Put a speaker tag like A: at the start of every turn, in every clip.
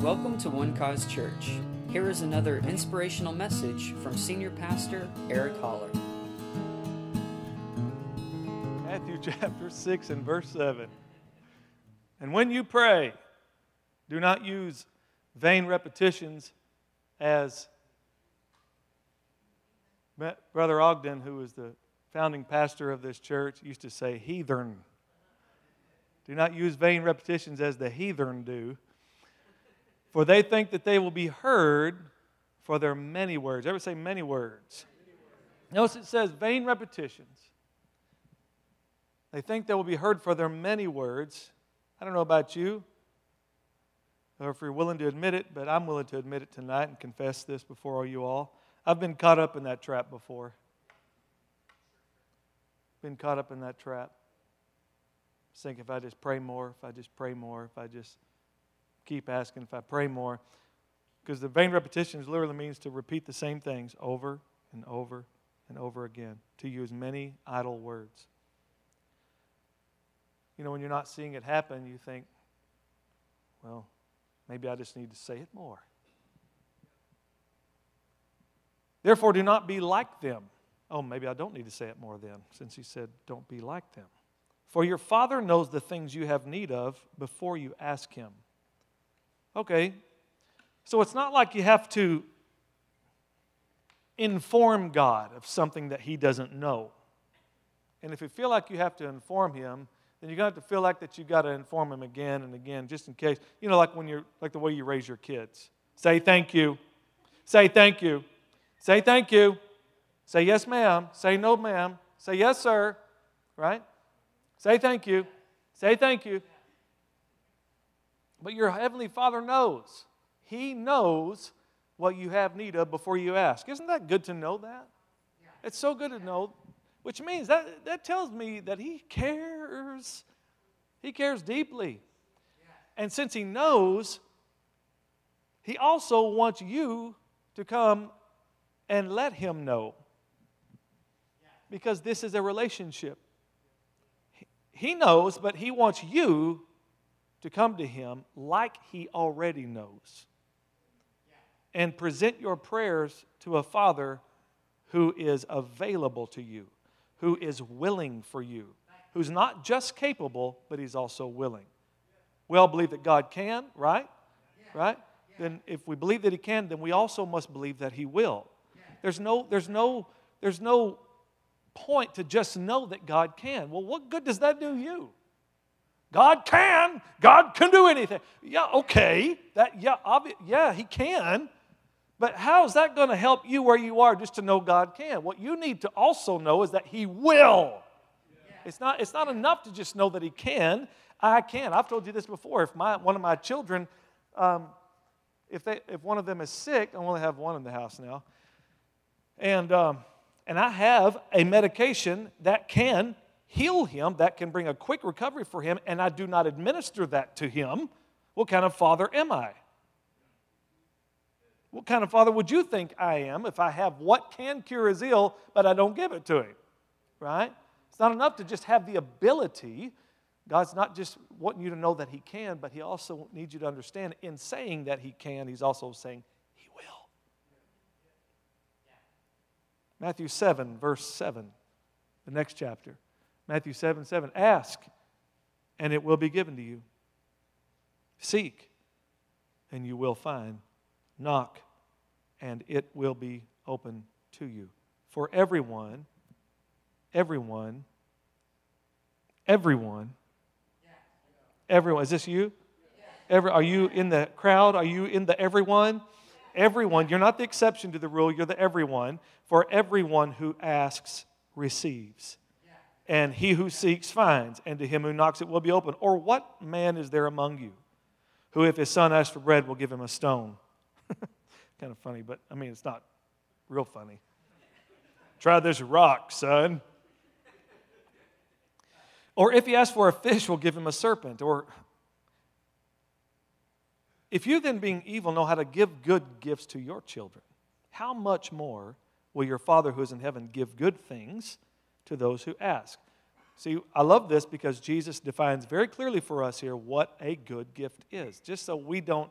A: Welcome to One Cause Church. Here is another inspirational message from Senior Pastor Eric Holler.
B: Matthew chapter 6 and verse 7. And when you pray, do not use vain repetitions as Brother Ogden, who was the founding pastor of this church, used to say, heathen. Do not use vain repetitions as the heathen do, for they think that they will be heard for their many words. Ever say many words? Notice it says vain repetitions. They think they will be heard for their many words. I don't know about you, or if you're willing to admit it, but I'm willing to admit it tonight and confess this before all you all. I've been caught up in that trap before. Been caught up in that trap. Think if I just pray more, if I just pray more, if I just keep asking, if I pray more. Because the vain repetitions literally means to repeat the same things over and over and over again, to use many idle words. You know, when you're not seeing it happen, you think, well, maybe I just need to say it more. Therefore, do not be like them. Oh, maybe I don't need to say it more then, since he said, don't be like them. For your Father knows the things you have need of before you ask Him. Okay, so it's not like you have to inform God of something that He doesn't know. And if you feel like you have to inform Him, then you're going to have to feel like that you've got to inform Him again and again, just in case. You know, like when you're, like the way you raise your kids. Say thank you. Say thank you. Say thank you. Say yes, ma'am. Say no, ma'am. Say yes, sir. Right? Say thank you. Say thank you. But your Heavenly Father knows. He knows what you have need of before you ask. Isn't that good to know that? It's so good to know, which means that, that tells me that He cares. He cares deeply. And since He knows, He also wants you to come and let Him know. Because this is a relationship. He knows, but He wants you to come to Him like He already knows. And present your prayers to a Father who is available to you, who is willing for you, who's not just capable, but He's also willing. We all believe that God can, right? Right? Then if we believe that He can, then we also must believe that He will. There's no, there's no, there's no point to just know that God can. Well, what good does that do you? God can. God can do anything. Yeah, okay. That yeah, obvi- yeah, he can. But how is that going to help you where you are just to know God can? What you need to also know is that he will. It's not, it's not enough to just know that he can. I can. I've told you this before. If my, one of my children, um, if, they, if one of them is sick, I only have one in the house now, and um, and I have a medication that can heal him, that can bring a quick recovery for him, and I do not administer that to him, what kind of father am I? What kind of father would you think I am if I have what can cure his ill, but I don't give it to him? Right? It's not enough to just have the ability. God's not just wanting you to know that He can, but He also needs you to understand in saying that He can, He's also saying He will. Matthew 7, verse 7, the next chapter. Matthew 7, 7. Ask, and it will be given to you. Seek, and you will find. Knock, and it will be open to you. For everyone, everyone, everyone, everyone, is this you? Every, are you in the crowd? Are you in the everyone? Everyone, you're not the exception to the rule, you're the everyone. For everyone who asks receives. And he who seeks finds, and to him who knocks it will be open. Or what man is there among you who, if his son asks for bread, will give him a stone? kind of funny, but I mean, it's not real funny. Try this rock, son. Or if he asks for a fish, we'll give him a serpent. Or if you then, being evil, know how to give good gifts to your children, how much more will your Father who is in heaven give good things to those who ask? See, I love this because Jesus defines very clearly for us here what a good gift is, just so we don't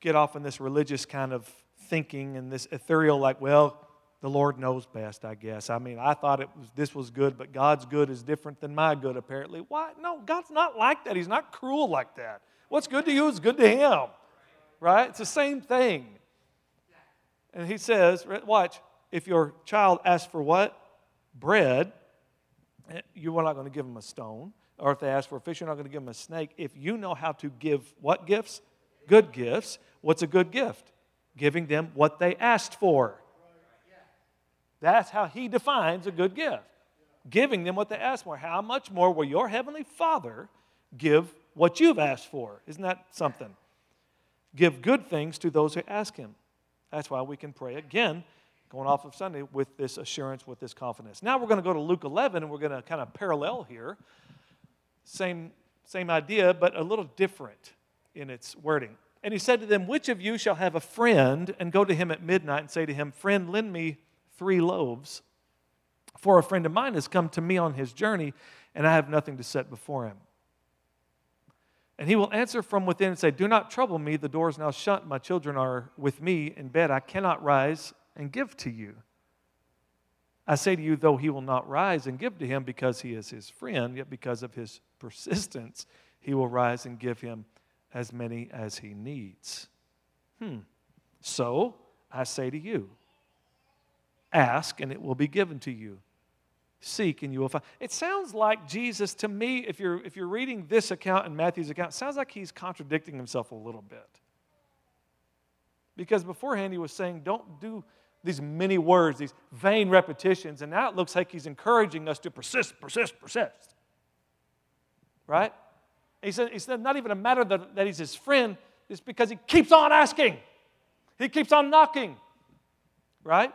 B: get off in this religious kind of thinking and this ethereal, like, well, the Lord knows best, I guess. I mean, I thought it was this was good, but God's good is different than my good, apparently. Why? No, God's not like that. He's not cruel like that. What's good to you is good to him. Right? It's the same thing. And he says, watch, if your child asks for what? Bread, eh, you are not going to give them a stone. Or if they ask for a fish, you're not going to give them a snake. If you know how to give what gifts? Good gifts. What's a good gift? Giving them what they asked for. That's how he defines a good gift. Giving them what they asked for. How much more will your heavenly Father give what you've asked for? Isn't that something? Give good things to those who ask him. That's why we can pray again, going off of Sunday, with this assurance, with this confidence. Now we're going to go to Luke 11 and we're going to kind of parallel here. Same, same idea, but a little different in its wording. And he said to them, Which of you shall have a friend and go to him at midnight and say to him, Friend, lend me three loaves? For a friend of mine has come to me on his journey, and I have nothing to set before him. And he will answer from within and say, Do not trouble me. The door is now shut. My children are with me in bed. I cannot rise and give to you. I say to you, though he will not rise and give to him because he is his friend, yet because of his persistence, he will rise and give him as many as he needs. Hmm. So I say to you, ask and it will be given to you. Seek and you will find. It sounds like Jesus, to me, if you're, if you're reading this account and Matthew's account, sounds like he's contradicting himself a little bit. Because beforehand he was saying, don't do these many words, these vain repetitions, and now it looks like he's encouraging us to persist, persist, persist. Right? He said, said not even a matter that, that he's his friend, it's because he keeps on asking. He keeps on knocking. Right?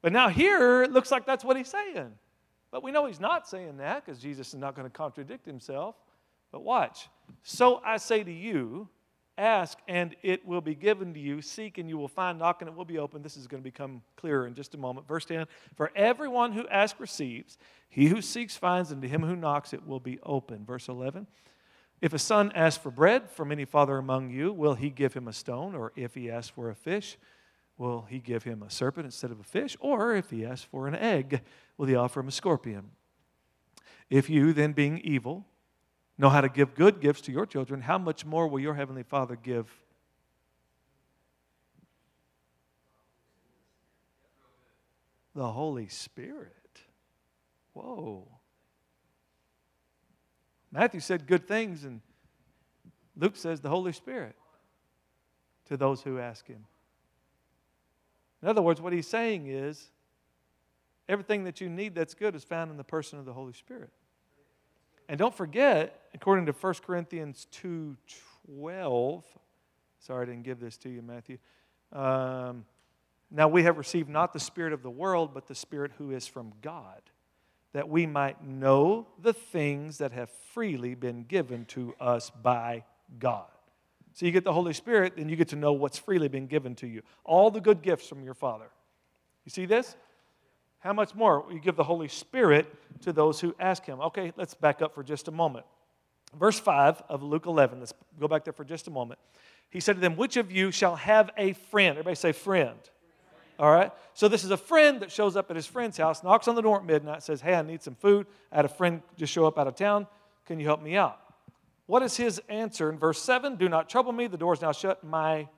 B: But now here, it looks like that's what he's saying. But we know he's not saying that because Jesus is not going to contradict himself. But watch. So I say to you, ask and it will be given to you. Seek and you will find. Knock and it will be open. This is going to become clearer in just a moment. Verse 10 For everyone who asks receives, he who seeks finds, and to him who knocks it will be open. Verse 11 If a son asks for bread from any father among you, will he give him a stone? Or if he asks for a fish, Will he give him a serpent instead of a fish? Or if he asks for an egg, will he offer him a scorpion? If you, then being evil, know how to give good gifts to your children, how much more will your heavenly Father give? The Holy Spirit. Whoa. Matthew said good things, and Luke says the Holy Spirit to those who ask him. In other words, what he's saying is everything that you need that's good is found in the person of the Holy Spirit. And don't forget, according to 1 Corinthians 2.12, sorry I didn't give this to you, Matthew. Um, now we have received not the spirit of the world, but the spirit who is from God, that we might know the things that have freely been given to us by God. So you get the Holy Spirit, then you get to know what's freely been given to you. All the good gifts from your Father. You see this? How much more you give the Holy Spirit to those who ask Him? Okay, let's back up for just a moment. Verse 5 of Luke 11, let's go back there for just a moment. He said to them, Which of you shall have a friend? Everybody say, friend. All right? So this is a friend that shows up at his friend's house, knocks on the door at midnight, says, Hey, I need some food. I had a friend just show up out of town. Can you help me out? What is his answer in verse 7? Do not trouble me, the door is now shut. My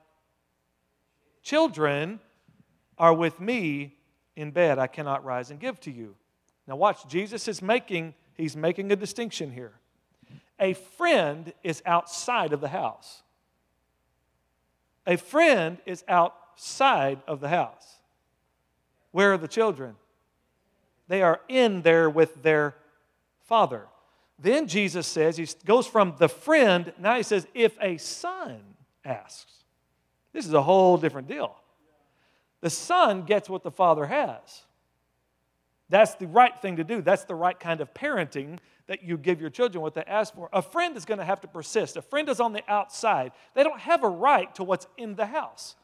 B: children are with me in bed. I cannot rise and give to you. Now watch, Jesus is making he's making a distinction here. A friend is outside of the house. A friend is outside of the house. Where are the children? They are in there with their father. Then Jesus says, he goes from the friend, now he says, if a son asks. This is a whole different deal. The son gets what the father has. That's the right thing to do. That's the right kind of parenting that you give your children what they ask for. A friend is going to have to persist. A friend is on the outside. They don't have a right to what's in the house.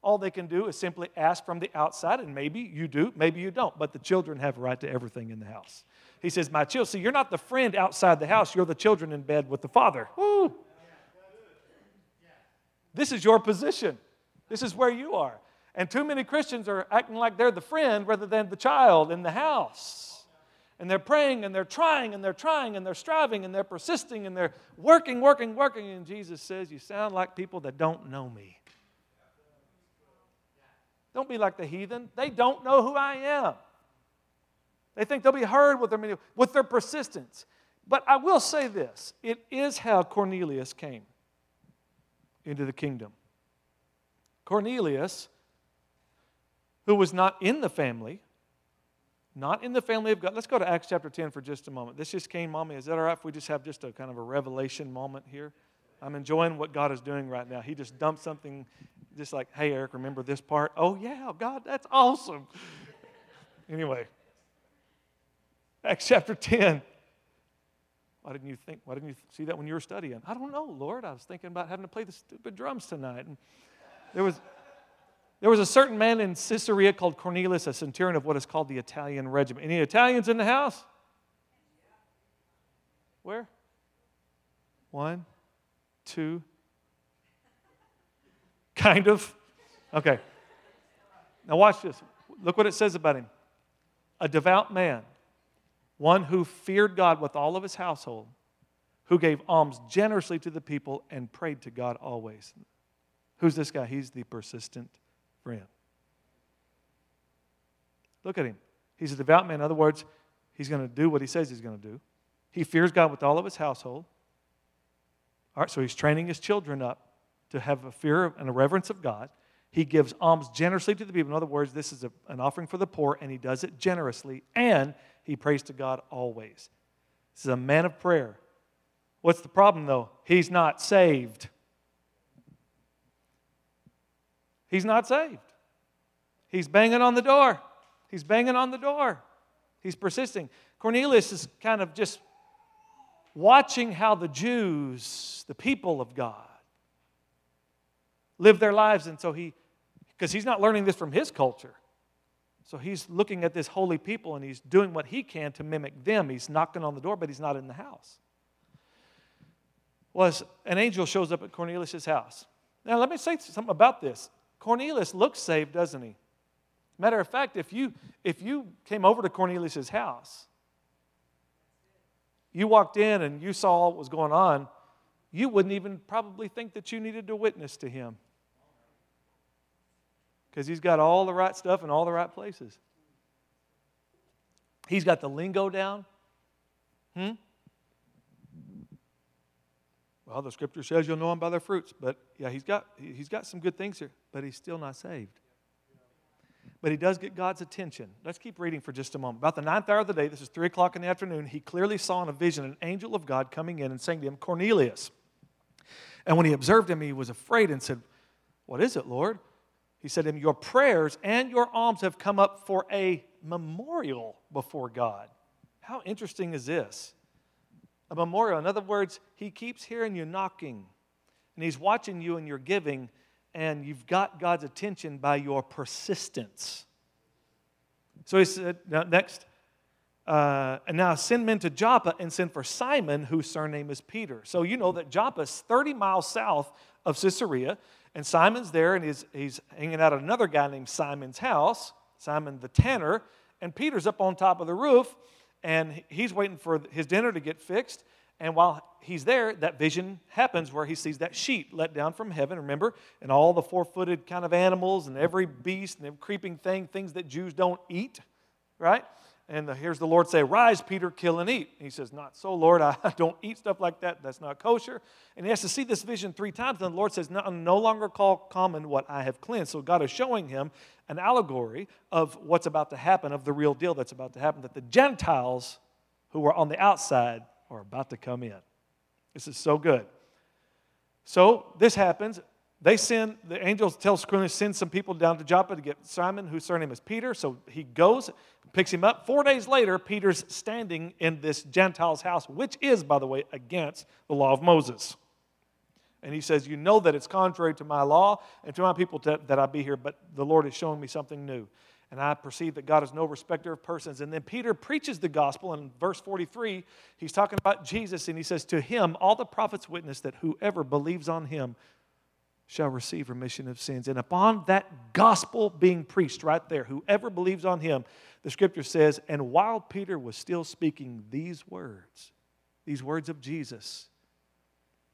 B: All they can do is simply ask from the outside, and maybe you do, maybe you don't, but the children have a right to everything in the house. He says, My children. See, you're not the friend outside the house, you're the children in bed with the father. Woo! This is your position. This is where you are. And too many Christians are acting like they're the friend rather than the child in the house. And they're praying and they're trying and they're trying and they're striving and they're persisting and they're working, working, working. And Jesus says, You sound like people that don't know me. Don't be like the heathen. They don't know who I am. They think they'll be heard with their, with their persistence. But I will say this it is how Cornelius came into the kingdom. Cornelius who was not in the family, not in the family of God. Let's go to Acts chapter 10 for just a moment. This just came, Mommy. Is that all right if we just have just a kind of a revelation moment here? I'm enjoying what God is doing right now. He just dumped something, just like, hey, Eric, remember this part? Oh, yeah, God, that's awesome. anyway, Acts chapter 10. Why didn't you think? Why didn't you see that when you were studying? I don't know, Lord. I was thinking about having to play the stupid drums tonight. And there was there was a certain man in Caesarea called Cornelius, a centurion of what is called the Italian regiment. Any Italians in the house? Where? One, two, kind of. Okay. Now, watch this. Look what it says about him a devout man, one who feared God with all of his household, who gave alms generously to the people and prayed to God always. Who's this guy? He's the persistent friend. Look at him. He's a devout man. In other words, he's going to do what he says he's going to do. He fears God with all of his household. All right, so he's training his children up to have a fear and a reverence of God. He gives alms generously to the people. In other words, this is a, an offering for the poor, and he does it generously, and he prays to God always. This is a man of prayer. What's the problem, though? He's not saved. He's not saved. He's banging on the door. He's banging on the door. He's persisting. Cornelius is kind of just watching how the Jews, the people of God, live their lives. And so he, because he's not learning this from his culture. So he's looking at this holy people and he's doing what he can to mimic them. He's knocking on the door, but he's not in the house. Was an angel shows up at Cornelius' house. Now, let me say something about this. Cornelius looks saved, doesn't he? Matter of fact, if you, if you came over to Cornelius' house, you walked in and you saw what was going on, you wouldn't even probably think that you needed to witness to him. Because he's got all the right stuff in all the right places. He's got the lingo down. Hmm? Well, the scripture says you'll know them by their fruits. But yeah, he's got, he's got some good things here, but he's still not saved. But he does get God's attention. Let's keep reading for just a moment. About the ninth hour of the day, this is three o'clock in the afternoon, he clearly saw in a vision an angel of God coming in and saying to him, Cornelius. And when he observed him, he was afraid and said, What is it, Lord? He said to him, Your prayers and your alms have come up for a memorial before God. How interesting is this? A memorial. In other words, he keeps hearing you knocking, and he's watching you and your giving, and you've got God's attention by your persistence. So he said, next, uh, and now send men to Joppa and send for Simon, whose surname is Peter. So you know that Joppa is 30 miles south of Caesarea, and Simon's there, and he's, he's hanging out at another guy named Simon's house, Simon the tanner, and Peter's up on top of the roof, and he's waiting for his dinner to get fixed. And while he's there, that vision happens where he sees that sheet let down from heaven, remember? And all the four footed kind of animals and every beast and every creeping thing, things that Jews don't eat, right? And the, here's the Lord say, Rise, Peter, kill and eat. And he says, Not so, Lord. I don't eat stuff like that. That's not kosher. And he has to see this vision three times. And the Lord says, No, no longer call common what I have cleansed. So God is showing him an allegory of what's about to happen, of the real deal that's about to happen, that the Gentiles who are on the outside are about to come in. This is so good. So this happens. They send, the angels tell Cornelius, send some people down to Joppa to get Simon, whose surname is Peter. So he goes, picks him up. Four days later, Peter's standing in this Gentile's house, which is, by the way, against the law of Moses. And he says, You know that it's contrary to my law and to my people to, that I be here, but the Lord is showing me something new. And I perceive that God is no respecter of persons. And then Peter preaches the gospel in verse 43. He's talking about Jesus, and he says, To him, all the prophets witness that whoever believes on him shall receive remission of sins. And upon that gospel being preached right there, whoever believes on him, the scripture says, and while Peter was still speaking these words, these words of Jesus,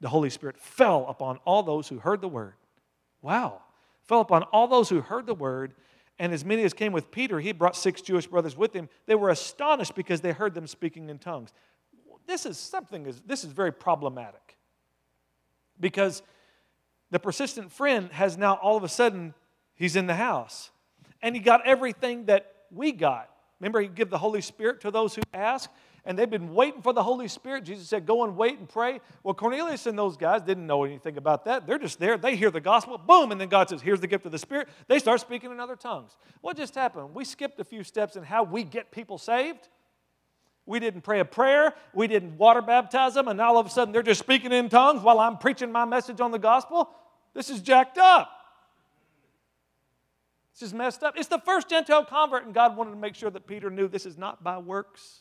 B: the Holy Spirit fell upon all those who heard the word. Wow. Fell upon all those who heard the word, and as many as came with Peter, he brought six Jewish brothers with him. They were astonished because they heard them speaking in tongues. This is something, this is very problematic. Because the persistent friend has now all of a sudden, he's in the house. And he got everything that we got. Remember, he give the Holy Spirit to those who ask, and they've been waiting for the Holy Spirit. Jesus said, Go and wait and pray. Well, Cornelius and those guys didn't know anything about that. They're just there. They hear the gospel, boom, and then God says, Here's the gift of the Spirit. They start speaking in other tongues. What just happened? We skipped a few steps in how we get people saved. We didn't pray a prayer. We didn't water baptize them, and all of a sudden they're just speaking in tongues while I'm preaching my message on the gospel. This is jacked up. This is messed up. It's the first Gentile convert, and God wanted to make sure that Peter knew this is not by works.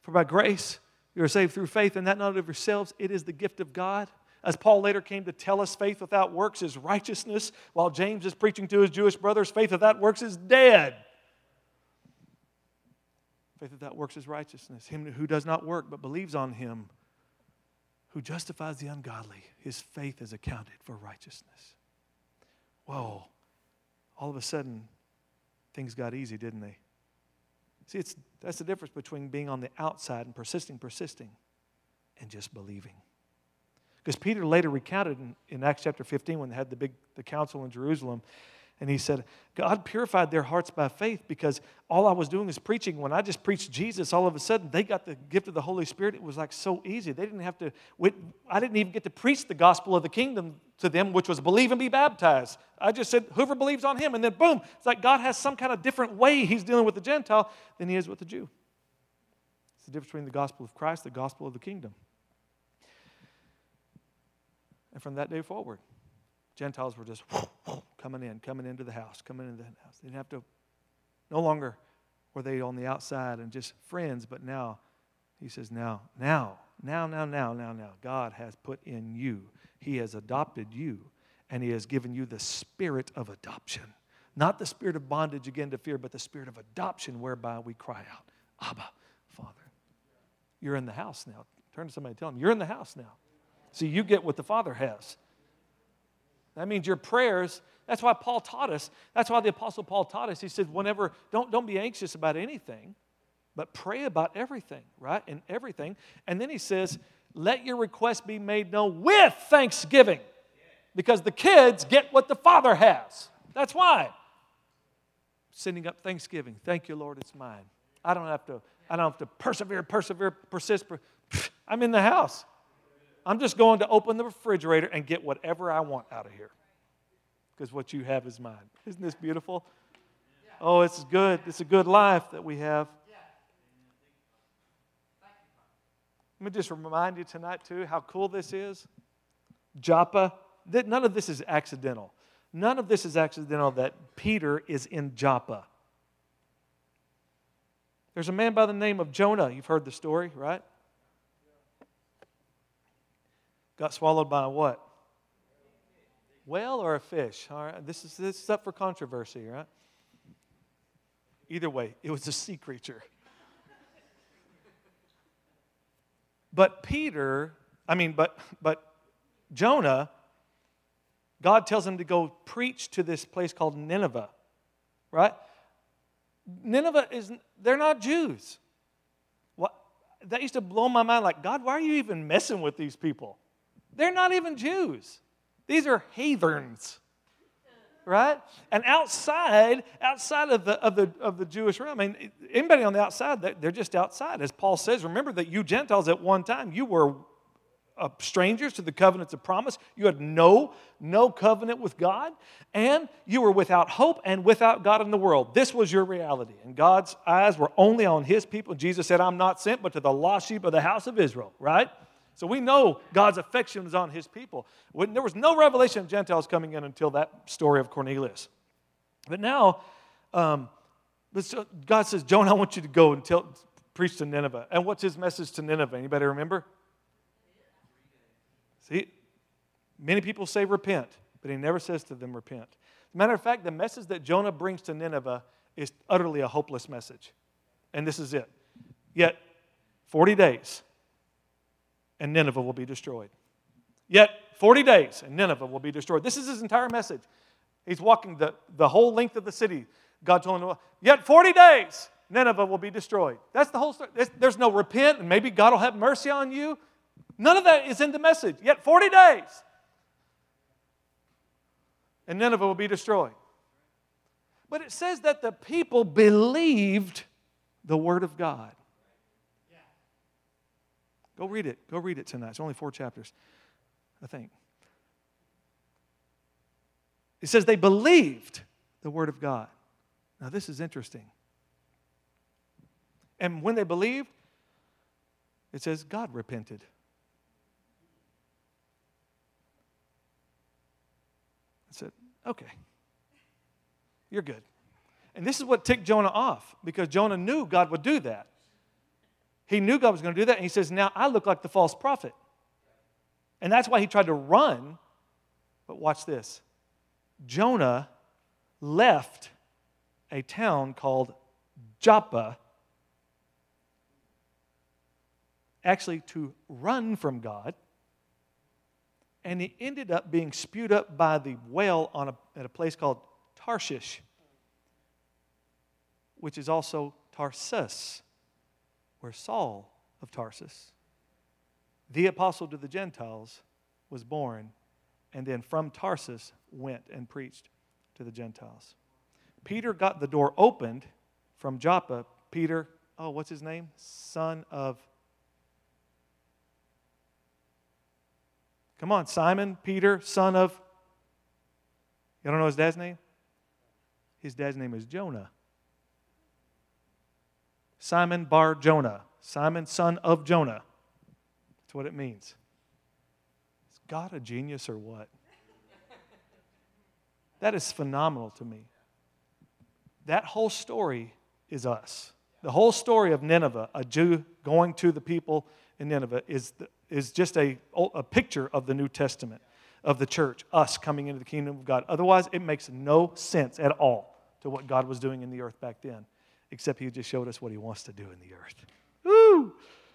B: For by grace you are saved through faith, and that not of yourselves, it is the gift of God. As Paul later came to tell us, faith without works is righteousness, while James is preaching to his Jewish brothers, faith without works is dead. Faith without works is righteousness. Him who does not work but believes on him who justifies the ungodly, his faith is accounted for righteousness. Whoa. All of a sudden, things got easy, didn't they? See, it's, that's the difference between being on the outside and persisting, persisting, and just believing. Because Peter later recounted in, in Acts chapter 15 when they had the big the council in Jerusalem and he said, God purified their hearts by faith because all I was doing is preaching. When I just preached Jesus, all of a sudden they got the gift of the Holy Spirit. It was like so easy. They didn't have to, I didn't even get to preach the gospel of the kingdom to them, which was believe and be baptized. I just said, whoever believes on him. And then boom, it's like God has some kind of different way he's dealing with the Gentile than he is with the Jew. It's the difference between the gospel of Christ, the gospel of the kingdom. And from that day forward, Gentiles were just coming in, coming into the house, coming into the house. They didn't have to, no longer were they on the outside and just friends, but now, he says, now, now, now, now, now, now, now, God has put in you, He has adopted you, and He has given you the spirit of adoption. Not the spirit of bondage again to fear, but the spirit of adoption whereby we cry out, Abba, Father. You're in the house now. Turn to somebody and tell them, You're in the house now. See, you get what the Father has. That means your prayers, that's why Paul taught us. That's why the Apostle Paul taught us. He said, whenever, don't, don't be anxious about anything, but pray about everything, right? And everything. And then he says, let your request be made known with thanksgiving. Because the kids get what the Father has. That's why. Sending up thanksgiving. Thank you, Lord, it's mine. I don't have to, I don't have to persevere, persevere, persist. Per- I'm in the house. I'm just going to open the refrigerator and get whatever I want out of here. Because what you have is mine. Isn't this beautiful? Oh, it's good. It's a good life that we have. Let me just remind you tonight, too, how cool this is. Joppa, none of this is accidental. None of this is accidental that Peter is in Joppa. There's a man by the name of Jonah. You've heard the story, right? Got swallowed by what? Whale or a fish? All right, this is, this is up for controversy, right? Either way, it was a sea creature. But Peter, I mean, but, but Jonah, God tells him to go preach to this place called Nineveh, right? Nineveh is, they're not Jews. What, that used to blow my mind like, God, why are you even messing with these people? They're not even Jews. These are heathens. Right? And outside, outside of the, of the, of the Jewish realm, I mean, anybody on the outside, they're just outside. As Paul says, remember that you Gentiles at one time, you were uh, strangers to the covenants of promise. You had no, no covenant with God, and you were without hope and without God in the world. This was your reality. And God's eyes were only on his people. Jesus said, I'm not sent but to the lost sheep of the house of Israel, right? So we know God's affection is on his people. When, there was no revelation of Gentiles coming in until that story of Cornelius. But now, um, God says, Jonah, I want you to go and tell, preach to Nineveh. And what's his message to Nineveh? Anybody remember? See, many people say repent, but he never says to them repent. As a matter of fact, the message that Jonah brings to Nineveh is utterly a hopeless message. And this is it. Yet, 40 days, and Nineveh will be destroyed. Yet, 40 days, and Nineveh will be destroyed. This is his entire message. He's walking the, the whole length of the city. God told him, Yet 40 days, Nineveh will be destroyed. That's the whole story. There's, no repent, and maybe God will have mercy on you. None of that is in the message. Yet 40 days, and Nineveh will be destroyed. But it says that the people believed the word of God. Go read it. Go read it tonight. It's only four chapters, I think. It says they believed the word of God. Now, this is interesting. And when they believed, it says God repented. I said, okay, you're good. And this is what ticked Jonah off because Jonah knew God would do that. He knew God was going to do that. And he says, Now I look like the false prophet. And that's why he tried to run. But watch this Jonah left a town called Joppa actually to run from God. And he ended up being spewed up by the whale on a, at a place called Tarshish, which is also Tarsus, where Saul of Tarsus, the apostle to the Gentiles, was born, and then from Tarsus went and preached to the Gentiles. Peter got the door opened from Joppa. Peter, oh, what's his name? Son of Come on, Simon, Peter, son of. You don't know his dad's name? His dad's name is Jonah. Simon Bar Jonah. Simon, son of Jonah. That's what it means. Is God a genius or what? That is phenomenal to me. That whole story is us. The whole story of Nineveh, a Jew going to the people in Nineveh, is, the, is just a, a picture of the New Testament, of the church, us coming into the kingdom of God. Otherwise, it makes no sense at all to what God was doing in the earth back then, except He just showed us what He wants to do in the earth. Woo!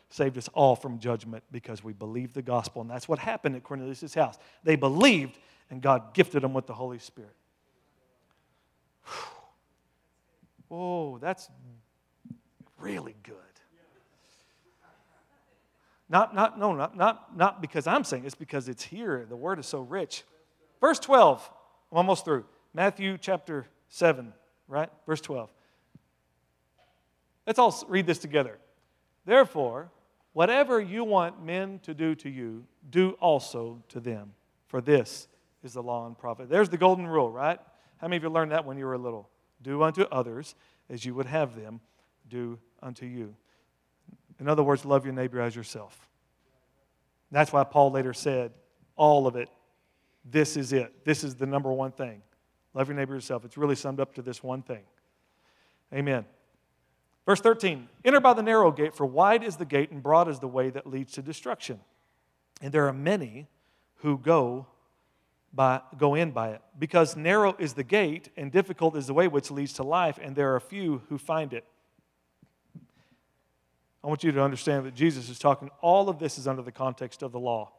B: Saved us all from judgment because we believed the gospel. And that's what happened at Cornelius' house. They believed, and God gifted them with the Holy Spirit. Oh, that's really good. Not, not, no, not, not, not because I'm saying it's because it's here. The word is so rich. Verse 12, I'm almost through. Matthew chapter 7, right? Verse 12. Let's all read this together. Therefore, whatever you want men to do to you, do also to them. For this is the law and prophet. There's the golden rule, right? How many of you learned that when you were a little? Do unto others as you would have them do unto you. In other words, love your neighbor as yourself. That's why Paul later said, all of it, this is it. This is the number one thing. Love your neighbor yourself. It's really summed up to this one thing. Amen. Verse 13 Enter by the narrow gate, for wide is the gate and broad is the way that leads to destruction. And there are many who go by, go in by it. Because narrow is the gate and difficult is the way which leads to life, and there are few who find it. I want you to understand that Jesus is talking, all of this is under the context of the law.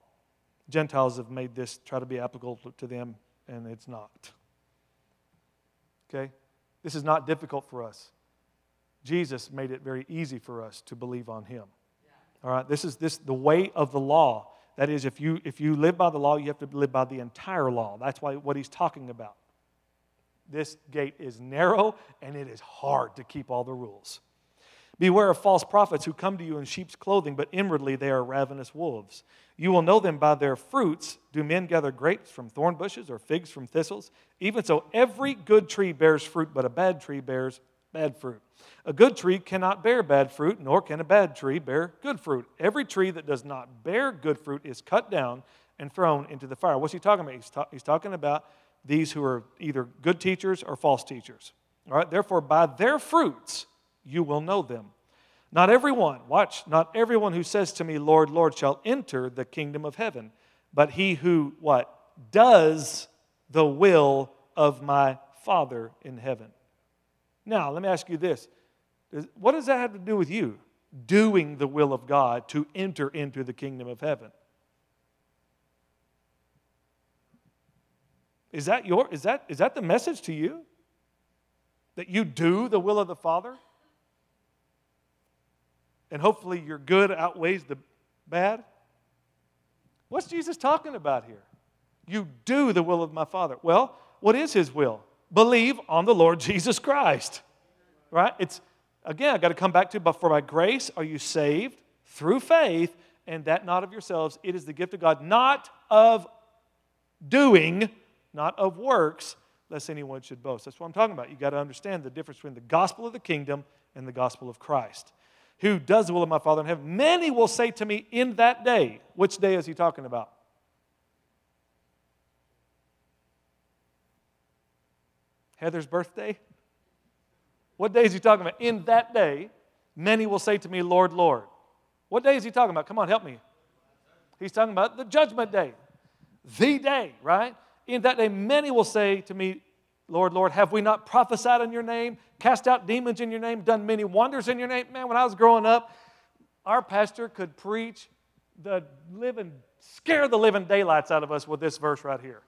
B: Gentiles have made this try to be applicable to them, and it's not. Okay? This is not difficult for us. Jesus made it very easy for us to believe on him. All right? This is this the way of the law. That is, if you if you live by the law, you have to live by the entire law. That's why what he's talking about. This gate is narrow and it is hard to keep all the rules. Beware of false prophets who come to you in sheep's clothing, but inwardly they are ravenous wolves. You will know them by their fruits. Do men gather grapes from thorn bushes or figs from thistles? Even so, every good tree bears fruit, but a bad tree bears bad fruit. A good tree cannot bear bad fruit, nor can a bad tree bear good fruit. Every tree that does not bear good fruit is cut down and thrown into the fire. What's he talking about? He's, ta- he's talking about these who are either good teachers or false teachers. All right, therefore, by their fruits, you will know them. Not everyone, watch, not everyone who says to me, Lord, Lord, shall enter the kingdom of heaven, but he who what? Does the will of my Father in heaven. Now, let me ask you this. What does that have to do with you? Doing the will of God to enter into the kingdom of heaven. Is that your is that is that the message to you? That you do the will of the Father? And hopefully your good outweighs the bad? What's Jesus talking about here? You do the will of my Father. Well, what is his will? Believe on the Lord Jesus Christ. Right? It's again, I got to come back to but for by grace are you saved through faith, and that not of yourselves. It is the gift of God, not of doing, not of works, lest anyone should boast. That's what I'm talking about. You got to understand the difference between the gospel of the kingdom and the gospel of Christ. Who does the will of my Father in heaven? Many will say to me in that day. Which day is he talking about? Heather's birthday? What day is he talking about? In that day, many will say to me, Lord, Lord. What day is he talking about? Come on, help me. He's talking about the judgment day, the day, right? In that day, many will say to me, Lord, Lord, have we not prophesied in your name, cast out demons in your name, done many wonders in your name? Man, when I was growing up, our pastor could preach the living, scare the living daylights out of us with this verse right here.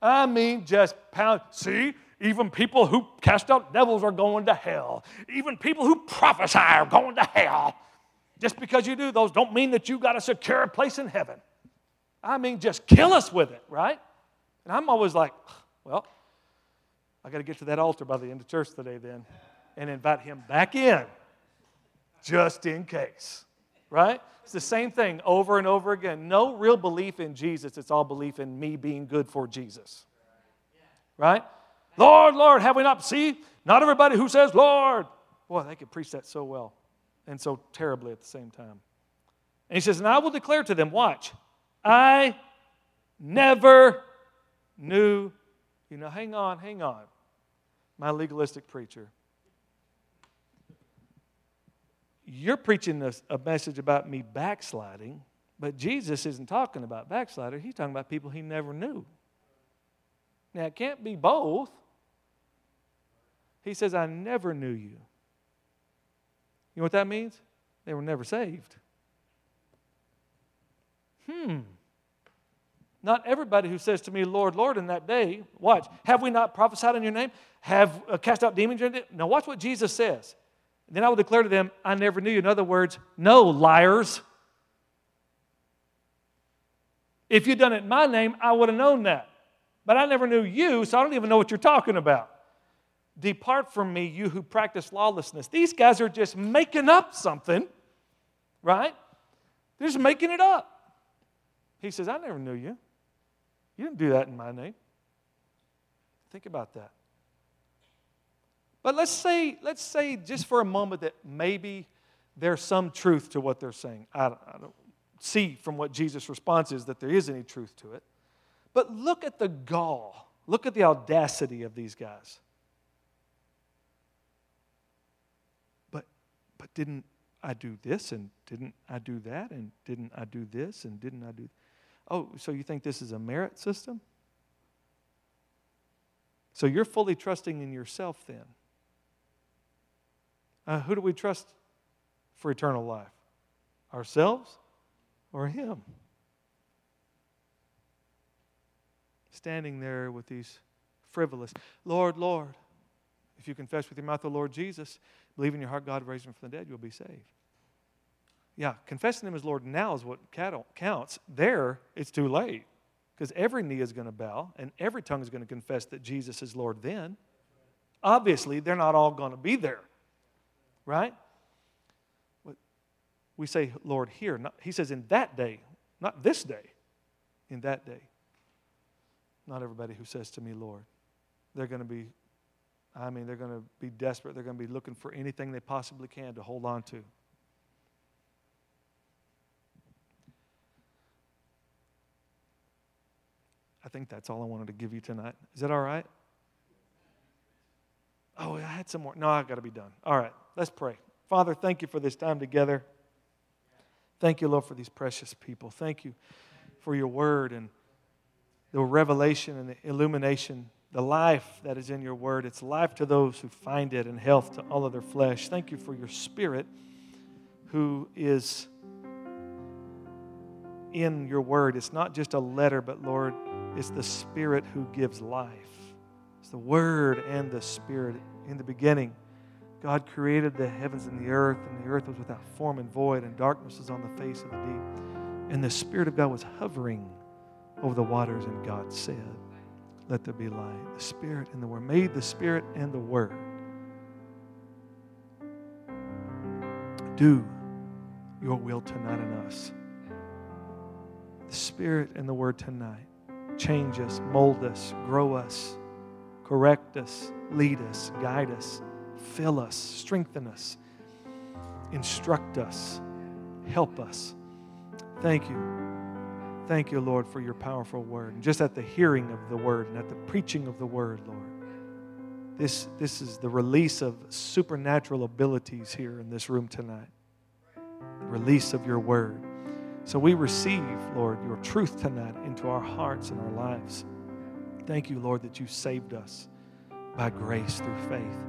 B: I mean, just pound. See, even people who cast out devils are going to hell. Even people who prophesy are going to hell. Just because you do those don't mean that you got a secure place in heaven. I mean, just kill us with it, right? And I'm always like, well, I got to get to that altar by the end of church today then and invite him back in just in case, right? It's the same thing over and over again. No real belief in Jesus, it's all belief in me being good for Jesus, right? Lord, Lord, have we not? See, not everybody who says, Lord. Boy, they could preach that so well and so terribly at the same time. And he says, And I will declare to them, watch, I never knew you know, hang on, hang on, my legalistic preacher. You're preaching a, a message about me backsliding, but Jesus isn't talking about backslider. He's talking about people he never knew. Now, it can't be both. He says, I never knew you. You know what that means? They were never saved. Hmm. Not everybody who says to me, Lord, Lord, in that day, watch, have we not prophesied in your name? Have uh, cast out demons? Now, watch what Jesus says. Then I will declare to them, I never knew you. In other words, no, liars. If you'd done it in my name, I would have known that. But I never knew you, so I don't even know what you're talking about. Depart from me, you who practice lawlessness. These guys are just making up something, right? They're just making it up. He says, I never knew you. You didn't do that in my name. Think about that. But let's say, let's say just for a moment that maybe there's some truth to what they're saying. I don't, I don't see from what Jesus' response is that there is any truth to it. But look at the gall. Look at the audacity of these guys. But, but didn't I do this and didn't I do that and didn't I do this and didn't I do Oh, so you think this is a merit system? So you're fully trusting in yourself then. Uh, who do we trust for eternal life? Ourselves or Him? Standing there with these frivolous, Lord, Lord, if you confess with your mouth the Lord Jesus, believe in your heart God raised him from the dead, you'll be saved. Yeah, confessing Him as Lord now is what counts. There, it's too late because every knee is going to bow and every tongue is going to confess that Jesus is Lord then. Obviously, they're not all going to be there, right? We say, Lord, here. he says, in that day, not this day, in that day. Not everybody who says to me, Lord. They're going to be, I mean, they're going to be desperate. They're going to be looking for anything they possibly can to hold on to. I think that's all I wanted to give you tonight. Is that all right? Oh, I had some more. No, I've got to be done. All right, let's pray. Father, thank you for this time together. Thank you, Lord, for these precious people. Thank you. for your word and the revelation and the illumination, the life that is in your word. It's life to those who find it and health to all of their flesh. Thank you for your spirit who is in your word. It's not just a letter, but Lord, it's the spirit who gives life. It's the word and the spirit. In the beginning, God created the heavens and the earth, and the earth was without form and void, and darkness was on the face of the deep. And the Spirit of God was hovering over the waters, and God said, Let there be light. The Spirit and the Word made the Spirit and the Word. Do your will tonight in us. The Spirit and the Word tonight change us, mold us, grow us, correct us, lead us, guide us, fill us, strengthen us, instruct us, help us. Thank you. Thank you, Lord, for your powerful word. And just at the hearing of the word and at the preaching of the word, Lord, this, this is the release of supernatural abilities here in this room tonight. The release of your word. So we receive, Lord, your truth tonight into our hearts and our lives. Thank you, Lord, that you saved us by grace through faith.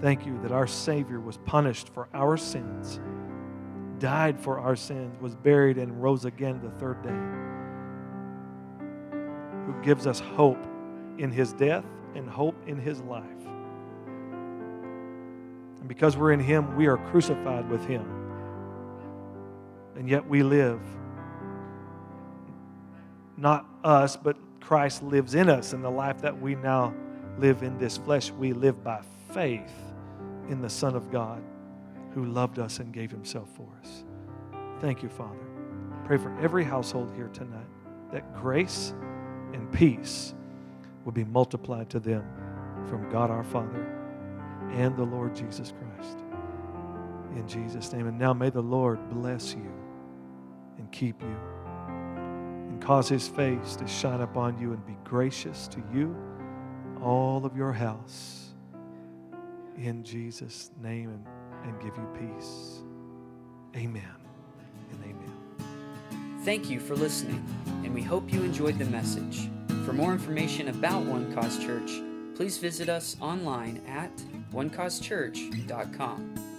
B: Thank you that our Savior was punished for our sins died for our sins, was buried, and rose again the third day, who gives us hope in his death and hope in his life. And because we're in him, we are crucified with him. And yet we live. Not us, but Christ lives in us. And the life that we now live in this flesh, we live by faith in the Son of God who loved us and gave himself for us. Thank you, Father. Pray for every household here tonight that grace and peace will be multiplied to them from God our Father and the Lord Jesus Christ. In Jesus' name. And now may the Lord bless you and keep you and cause his face to shine upon you and be gracious to you, all of your house. In Jesus' name. And and give you peace. Amen and amen.
A: Thank you for listening, and we hope you enjoyed the message. For more information about One Cause Church, please visit us online at onecausechurch.com.